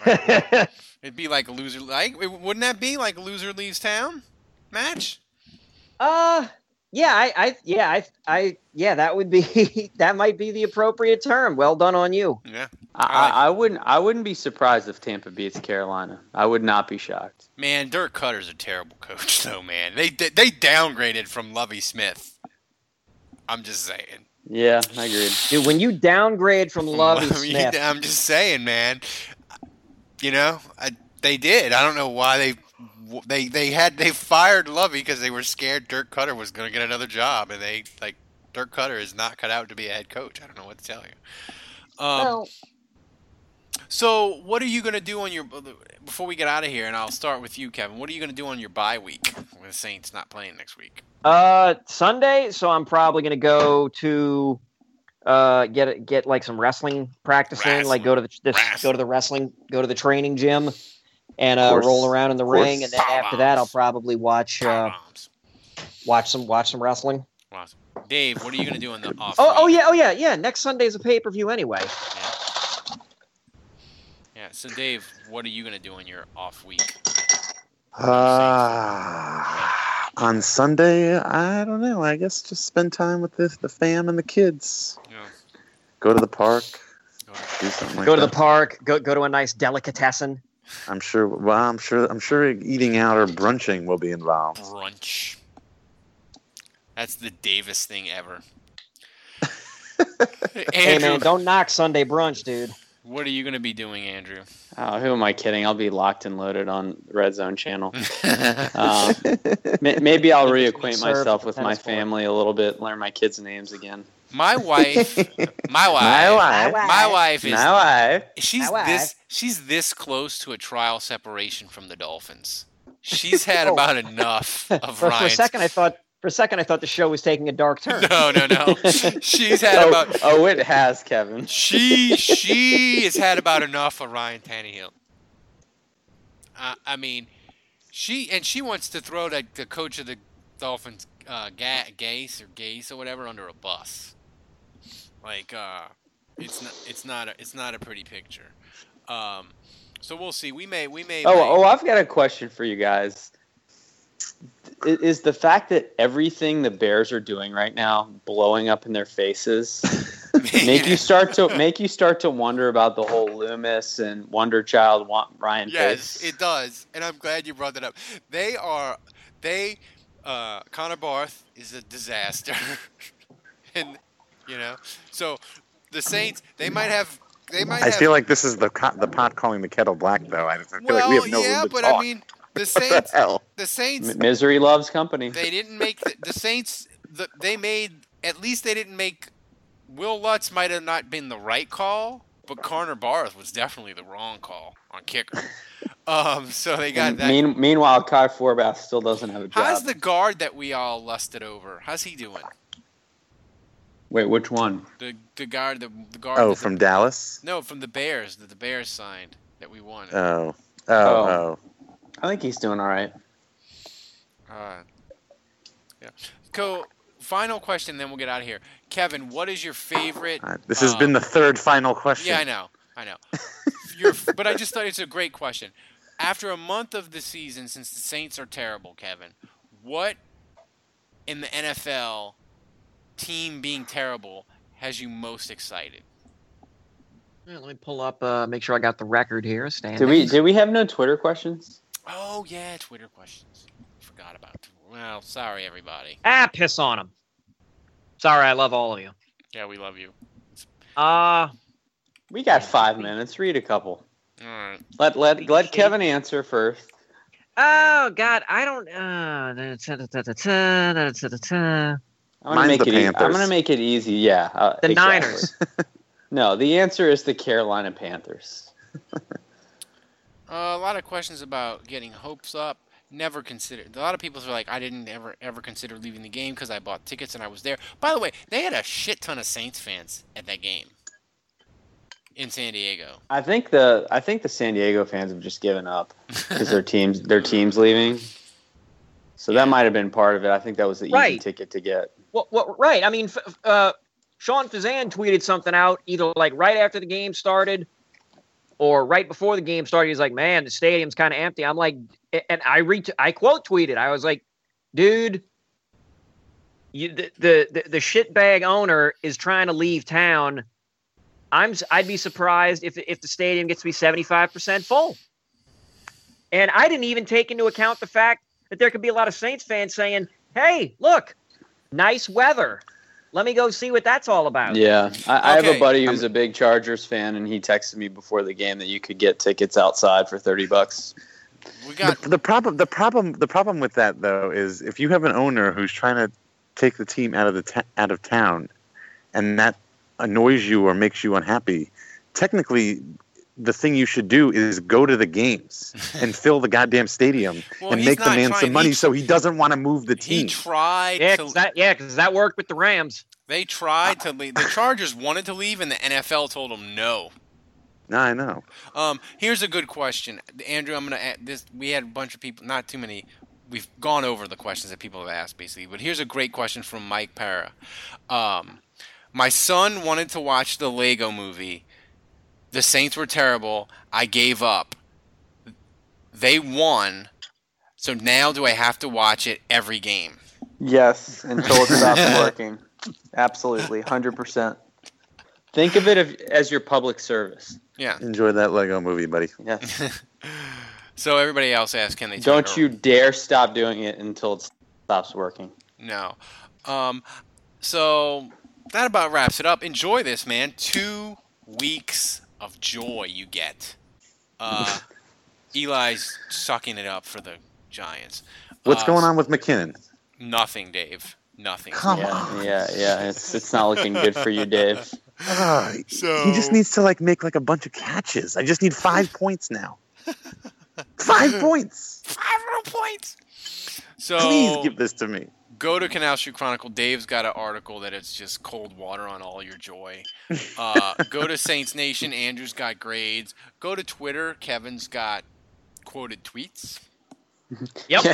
[LAUGHS] It'd be like a loser. Like, wouldn't that be like a loser leaves town match? Uh yeah, I, I yeah, I I yeah, that would be [LAUGHS] that might be the appropriate term. Well done on you. Yeah. I, I, I wouldn't. I wouldn't be surprised if Tampa beats Carolina. I would not be shocked. Man, Dirk Koetter's a terrible coach, [LAUGHS] though. Man, they they they downgraded from Lovie Smith. I'm just saying. Yeah, I agree. Dude, when you downgrade from [LAUGHS] Lovie Lovie- Smith, I'm just saying, man. You know, I, they did. I don't know why they they they had they fired Lovie because they were scared Dirk Koetter was going to get another job, and they like Dirk Koetter is not cut out to be a head coach. I don't know what to tell you. Um, well, so, what are you going to do on your before we get out of here? And I'll start with you, Kevin. What are you going to do on your bye week with the Saints not playing next week? uh Sunday, so I'm probably gonna go to uh get get like some wrestling practicing, like go to the this, go to the wrestling go to the training gym and uh roll around in the ring and then after that I'll probably watch uh watch some watch some wrestling. Awesome. Dave, what are you going to do in the [LAUGHS] off? Oh, oh yeah, oh yeah, yeah. Next Sunday is a pay per view anyway. Yeah. yeah. So, Dave, what are you going to do in your off week? Uh, on Sunday, I don't know. I guess just spend time with the the fam and the kids. Yeah. Go to the park. Do something like go to the park. Go go to a nice delicatessen. I'm sure. Well, I'm sure. I'm sure eating out or brunching will be involved. Brunch. That's the Davis thing ever. [LAUGHS] Hey Andrew, man, don't knock Sunday brunch, dude. what are you going to be doing, Andrew? Oh, who am I kidding? I'll be locked and loaded on Red Zone channel. [LAUGHS] um, maybe I'll reacquaint myself with my family a little bit, learn my kids' names again. My wife, my [LAUGHS] wife, My wife. my wife is My wife. she's My this she's this close to a trial separation from the Dolphins. She's had [LAUGHS] Oh. about enough [LAUGHS] of For, for a second, I thought for a second I thought the show was taking a dark turn. No, no, no. She's had oh, about oh, it has, Kevin. she she has had about enough of Ryan Tannehill. Uh, I mean, she and she wants to throw the, the coach of the Dolphins, uh, Ga- Gase or Gase or whatever, under a bus. Like, uh, it's not it's not a, it's not a pretty picture. Um, so we'll see. We may we may. Oh, may- oh, I've got a question for you guys. Is the fact that everything the Bears are doing right now blowing up in their faces [LAUGHS] make you start to make you start to wonder about the whole Loomis and Wonder Child Ryan Yes, Pace? it does, and I'm glad you brought that up. They are they uh, Connor Barth is a disaster, [LAUGHS] and you know so the Saints they might have they might. I have, feel like this is the the pot calling the kettle black, though. I, I feel well, like we have no yeah, room to but talk. I mean [LAUGHS] the what the Saints hell? the Saints Misery loves company. they didn't make the, the Saints the, they made at least they didn't make Wil Lutz might have not been the right call, but Connor Barth was definitely the wrong call on kicker. [LAUGHS] um, so they got that. Mean, meanwhile, Kai Forbath still doesn't have a job. How's the guard that we all lusted over? How's he doing? Wait, which one? The the guard the, the guard. Oh, that the- from Dallas. no from the Bears that the Bears signed that we won. Oh, oh, Oh. oh. I think he's doing all right. Uh, yeah. So final question, then we'll get out of here. Kevin, what is your favorite? Uh, This has uh, been the third final question. Yeah, I know, I know. Your, but I just thought it's a great question. After a month of the season, since the Saints are terrible, Kevin, what in the NFL team being terrible has you most excited? Yeah, let me pull up. Uh, make sure I got the record here. Standings. Did we did we have no Twitter questions? Oh yeah, Twitter questions. Forgot about. Well, sorry everybody. Ah, piss on them. Sorry, I love all of you. Yeah, we love you. Uh, We got five minutes. Read a couple. All right. Let let let Kevin answer first. oh God, I don't. Uh. I'm gonna Mine's make the it. E- I'm gonna make it easy. Yeah. Uh, The exactly. Niners. [LAUGHS] No, the answer is the Carolina Panthers. Uh, a lot of questions about getting hopes up. Never considered. A lot of people are like, I didn't ever ever consider leaving the game because I bought tickets and I was there. By the way, they had a shit ton of Saints fans at that game in San Diego. I think the I think the San Diego fans have just given up because their teams their teams leaving. So that might have been part of it. I think that was the easy Right. ticket to get. Well, well, right. I mean, uh, Sean Fazan tweeted something out either like right after the game started or right before the game started. He's like, "Man, the stadium's kind of empty." I'm like, and I re I quote tweeted. I was like, "Dude, you the the the, shitbag owner is trying to leave town. I'm I'd be surprised if if the stadium gets to be 75 percent full." And I didn't even take into account the fact that there could be a lot of Saints fans saying, "Hey, look, nice weather. Let me go see what that's all about." Yeah, I, I have a buddy who's a big Chargers fan, and he texted me before the game that you could get tickets outside for thirty bucks. We got The, the problem, the problem, the problem with that though is if you have an owner who's trying to take the team out of the ta- out of town, and that annoys you or makes you unhappy, technically, the thing you should do is go to the games [LAUGHS] and fill the goddamn stadium Well, and make the man trying- some money he- so he doesn't want to move the team. he team. tried Yeah, to 'cause that yeah, 'cause that worked with the Rams. they tried to leave. The [LAUGHS] Chargers wanted to leave and the NFL told them no. no, I know. Um, here's a good question, Andrew. I'm gonna add this. We had a bunch of people, not too many. We've gone over the questions that people have asked, basically. But here's a great question from Mike Para. Um, my son wanted to watch the Lego Movie. The Saints were terrible. I gave up. They won. So now do I have to watch it every game? Yes, until it stops [LAUGHS] working. Absolutely, hundred percent. Think of it as your public service. Yeah. Enjoy that Lego movie, buddy. Yes. [LAUGHS] So everybody else asked, can they? Don't you dare stop doing it until it stops working. No. Um, so that about wraps it up. Enjoy this, man. Two weeks of joy you get. Uh, [LAUGHS] Eli's sucking it up for the Giants. What's Uh, going on with McKinnon? Nothing, Dave. Nothing. Come yeah, on. yeah, yeah. It's it's not looking good for you, Dave. Ah, [LAUGHS] [SIGHS] So- he just needs to like make like a bunch of catches. I just need five [LAUGHS] points now. Five points. Five little points. So Please give this to me. Go to Canal Street Chronicle. Dave's got an article that it's just cold water on all your joy. [LAUGHS] Uh, go to Saints Nation. Andrew's got grades. Go to Twitter. Kevin's got quoted tweets. Yep.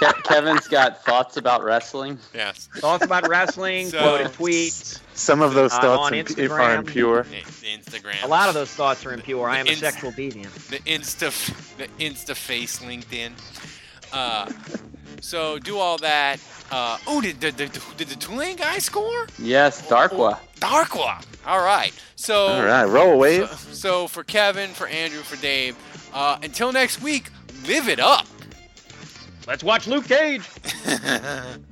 Ke- Kevin's got thoughts about wrestling. Yes. Thoughts about wrestling, So- quoted tweets. Some of those Uh, thoughts on imp- are Instagram. impure. Instagram. A lot of those thoughts are impure. I am a sexual deviant. the Insta the Insta face LinkedIn. Uh, so do all that. Uh, oh, did, did, did, did the Tulane guy score? Yes, Darkwa. Darkwa. All right. So All right, roll a wave. So, so for Kevin, for Andrew, for Dave, uh, until next week, live it up. Let's watch Luke Cage. [LAUGHS]